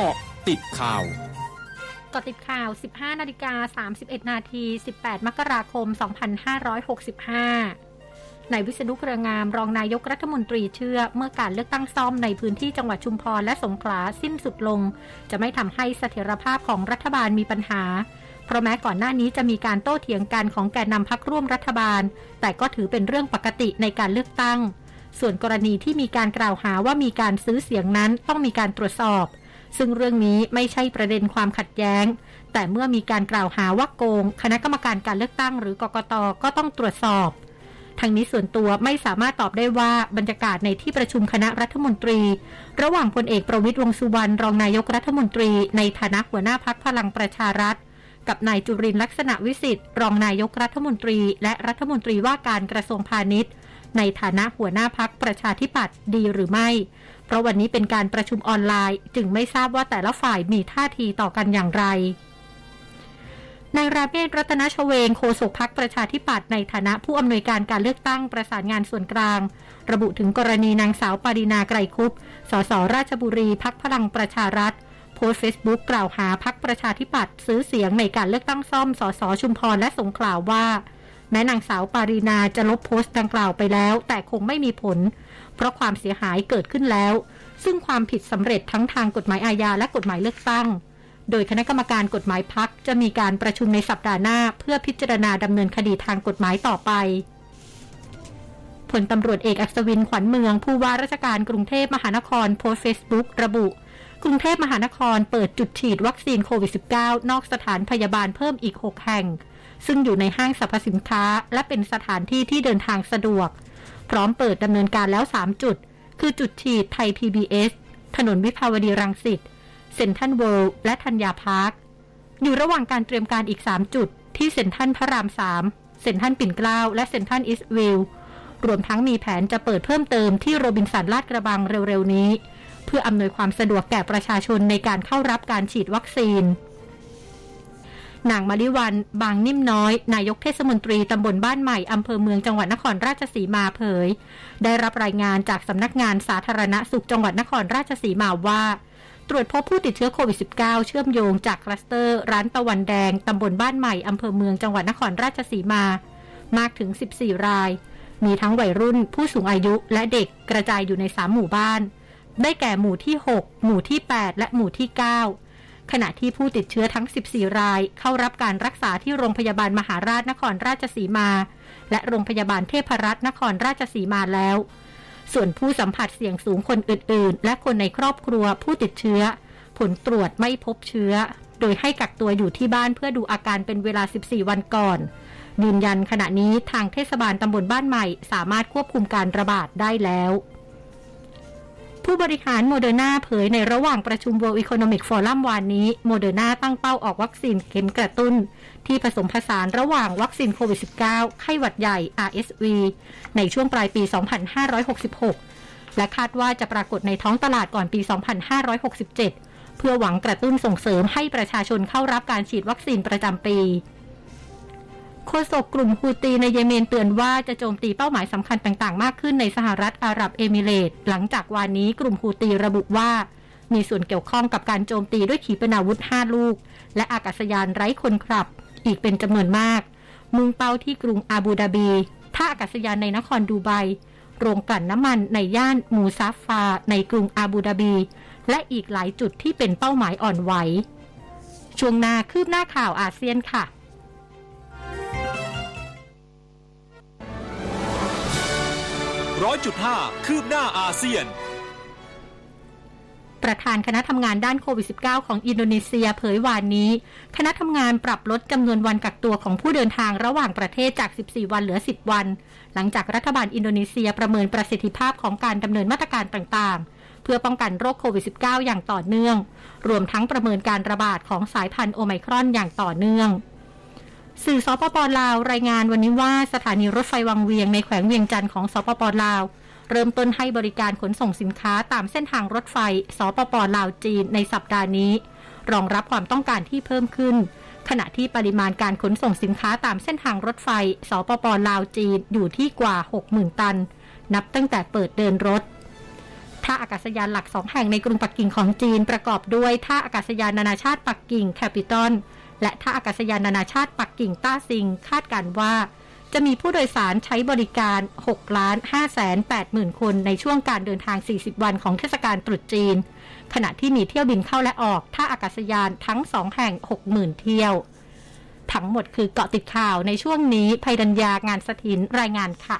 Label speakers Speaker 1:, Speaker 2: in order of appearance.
Speaker 1: เกาะติดข่าว
Speaker 2: กาะติดข่าว 15 นาฬิกา 31 นาที 18 มกราคม 2565ในวิษณุเครืองามรองนายกรัฐมนตรีเชื่อ เมื่อการเลือกตั้งซ่อมในพื้นที่จังหวัดชุมพรและสงขลาสิ้นสุดลง จะไม่ทำให้เสถียรภาพของรัฐบาลมีปัญหา เพราะแม้ก่อนหน้านี้จะมีการโต้เถียงกันของแกนนำพักร่วมรัฐบาล แต่ก็ถือเป็นเรื่องปกติในการเลือกตั้ง ส่วนกรณีที่มีการกล่าวหาว่ามีการซื้อเสียงนั้นต้องมีการตรวจสอบ ซึ่งเรื่องนี้ไม่ใช่ประเด็นความขัดแย้ง แต่เมื่อมีการกล่าวหาว่าโกง คณะกรรมการการเลือกตั้งหรือกกตก็ต้องตรวจสอบทางนี้ส่วนตัวไม่สามารถตอบได้ว่าบรรยากาศในที่ประชุมคณะรัฐมนตรี ระหว่างพลเอกประวิตยวงสุวรรณรองนายกรัฐมนตรี ในฐานะหัวหน้าพักพลังประชารัฐ กับนายจุรินลักษณะวิสิทธิ์รองนายกรัฐมนตรี และรัฐมนตรีว่าการกระทรวงพาณิชย์ ในฐานะหัวหน้าพักประชาธิปัตย์ดีหรือไม่ เพราะวันนี้เป็นการประชุมออนไลน์ จึงไม่ทราบว่าแต่ละฝ่ายมีท่าทีต่อกันอย่างไรนายราเมศรัตนชเวงโฆษกพักประชาธิปัตย์ในฐานะผู้อำนวยการการเลือกตั้งประสานงานส่วนกลาง ระบุถึงกรณีนางสาวปารินาไกรคุปสสราชบุรีพักพลังประชารัฐโพสเฟซบุ๊กกล่าวหาพักประชาธิปัตย์ซื้อเสียงในการเลือกตั้งซ่อมสสชุมพรและสงขลาว่า แม้นางสาวปารินาจะลบโพสต์ดังกล่าวไปแล้ว แต่คงไม่มีผล เพราะความเสียหายเกิดขึ้นแล้ว ซึ่งความผิดสำเร็จทั้งทางกฎหมายอาญาและกฎหมายเลือกตั้ง โดยคณะกรรมการกฎหมายพักจะมีการประชุมในสัปดาห์หน้า เพื่อพิจารณาดำเนินคดีทางกฎหมายต่อไปผลตำรวจเอกอัศวินขวัญเมือง ผู้ว่าราชการกรุงเทพมหานครโพสเฟซบุ๊กระบุ กรุงเทพมหานครเปิดจุดฉีดวัคซีนโควิด -19 นอกสถานพยาบาลเพิ่มอีก 6 แห่ง ซึ่งอยู่ในห้างสรรพสินค้า และเป็นสถานที่ที่เดินทางสะดวก พร้อมเปิดดำเนินการแล้ว 3 จุด คือจุดฉีดไทย PBS ถนนวิภาวดีรังสิตเซ็นทรัลเวิลด์และธัญญาพาร์ค อยู่ระหว่างการเตรียมการอีก 3 จุด ที่เซ็นทรัลพระราม 3 เซ็นทรัลปิ่นเกล้า และเซ็นทรัลอีสต์วิลล์รวมทั้งมีแผนจะเปิดเพิ่มเติมที่โรบินสันลาดกระบังเร็วๆนี้ เพื่ออำนวยความสะดวกแก่ประชาชนในการเข้ารับการฉีดวัคซีน นางมาริวัน บางนิ่มน้อย นายกเทศมนตรีตำบลบ้านใหม่ อำเภอเมืองจังหวัดนครราชสีมาเผย ได้รับรายงานจากสำนักงานสาธารณสุขจังหวัดนครราชสีมาว่า ตรวจพบผู้ติดเชื้อโควิด -19 เชื่อมโยงจากคลัสเตอร์ ร้านตะวันแดงตำบลบ้านใหม่อำเภอเมืองจังหวัดนครราชสีมา มากถึง 14 ราย มีทั้งวัยรุ่น ผู้สูงอายุและเด็กกระจายอยู่ใน 3 หมู่บ้าน ได้แก่หมู่ที่ 6 หมู่ที่ 8 และหมู่ที่ 9 ขณะที่ผู้ติดเชื้อทั้ง 14 ราย เข้ารับการรักษาที่โรงพยาบาลมหาราชนครราชสีมา และโรงพยาบาลเทพรัตน์นครราชสีมาแล้ว ส่วนผู้สัมผัสเสี่ยงสูงคนอื่น ๆ และคนในครอบครัวผู้ติดเชื้อ ผลตรวจไม่พบเชื้อ โดยให้กักตัวอยู่ที่บ้านเพื่อดูอาการเป็นเวลา 14 วันก่อนยืนยันขณะนี้ทางเทศบาลตำบลบ้านใหม่ สามารถควบคุมการระบาดได้แล้ว ผู้บริหารโมเดอร์นาเผยในระหว่างประชุม World Economic Forum วันนี้โมเดอร์นาตั้งเป้าออกวัคซีนเข็มกระตุ้น ที่ผสมผสานระหว่างวัคซีนโควิด -19 ไข้หวัดใหญ่ RSV ในช่วงปลายปี 2566 และคาดว่าจะปรากฏในท้องตลาดก่อนปี 2567 เพื่อหวังกระตุ้นส่งเสริมให้ประชาชนเข้ารับการฉีดวัคซีนประจำปี โฆษกกลุ่มฮูตีในเยเมนเตือนว่าจะโจมตีเป้าหมายสำคัญต่างๆ มากขึ้นในสหรัฐอาหรับเอมิเรต หลังจากวานนี้กลุ่มฮูตีระบุว่า มีส่วนเกี่ยวข้องกับการโจมตีด้วยขีปนาวุธ 5 ลูก และอากาศยานไร้คนขับ อีกเป็นจำนวนมาก มุ่งเป้าที่กรุงอาบูดาบีท่าอากาศยานในนครดูไบโรงกลั่นน้ำมันในย่านมูซาฟา ในกรุงอาบูดาบี และอีกหลายจุดที่เป็นเป้าหมายอ่อนไหวช่วงหน้าคืบหน้าข่าวอาเซียนค่ะ้
Speaker 1: อยจุดห้าคืบหน้าอาเซียน
Speaker 2: ประธานคณะทำงานด้านโควิด -19 ของอินโดนีเซียเผยวานนี้ คณะทำงานปรับลดจำนวนวันกักตัวของผู้เดินทางระหว่างประเทศจาก 14 วันเหลือ 10 วัน หลังจากรัฐบาลอินโดนีเซียประเมินประสิทธิภาพของการดำเนินมาตรการต่างๆเพื่อป้องกันโรคโควิด -19 อย่างต่อเนื่อง รวมทั้งประเมินการระบาดของสายพันธุ์โอไมครอนอย่างต่อเนื่อง สื่อสปปลาวรายงานวันนี้ว่าสถานีรถไฟวังเวียงในแขวงเวียงจันทน์ของสปปลาว เริ่มต้นให้บริการขนส่งสินค้าตามเส้นทางรถไฟสปปลาวจีนในสัปดาห์นี้ รองรับความต้องการที่เพิ่มขึ้น ขณะที่ปริมาณการขนส่งสินค้าตามเส้นทางรถไฟสปปลาวจีนอยู่ที่กว่า 60,000 ตัน นับตั้งแต่เปิดเดินรถแถท่าอากาศยานหลักสองแห่งในกรุงปักกิ่งของจีนประกอบด้วยท่าอากาศยานนานาชาติปักกิ่งแคปิตอล และท่าอากาศยานนานาชาติปักกิ่งต้าซิง คาดการณ์ว่า จะมีผู้โดยสารใช้บริการ 6 ล้าน5แสน8หมื่นคนในช่วงการเดินทาง 40 วันของเทศกาลตรุษจีน ขณะที่มีเที่ยวบินเข้าและออกท่าอากาศยานทั้งสองแห่ง 60,000 เที่ยว ทั้งหมดคือเกาะติดข่าวในช่วงนี้ภัยดัญญางานสถินรายงานค่ะ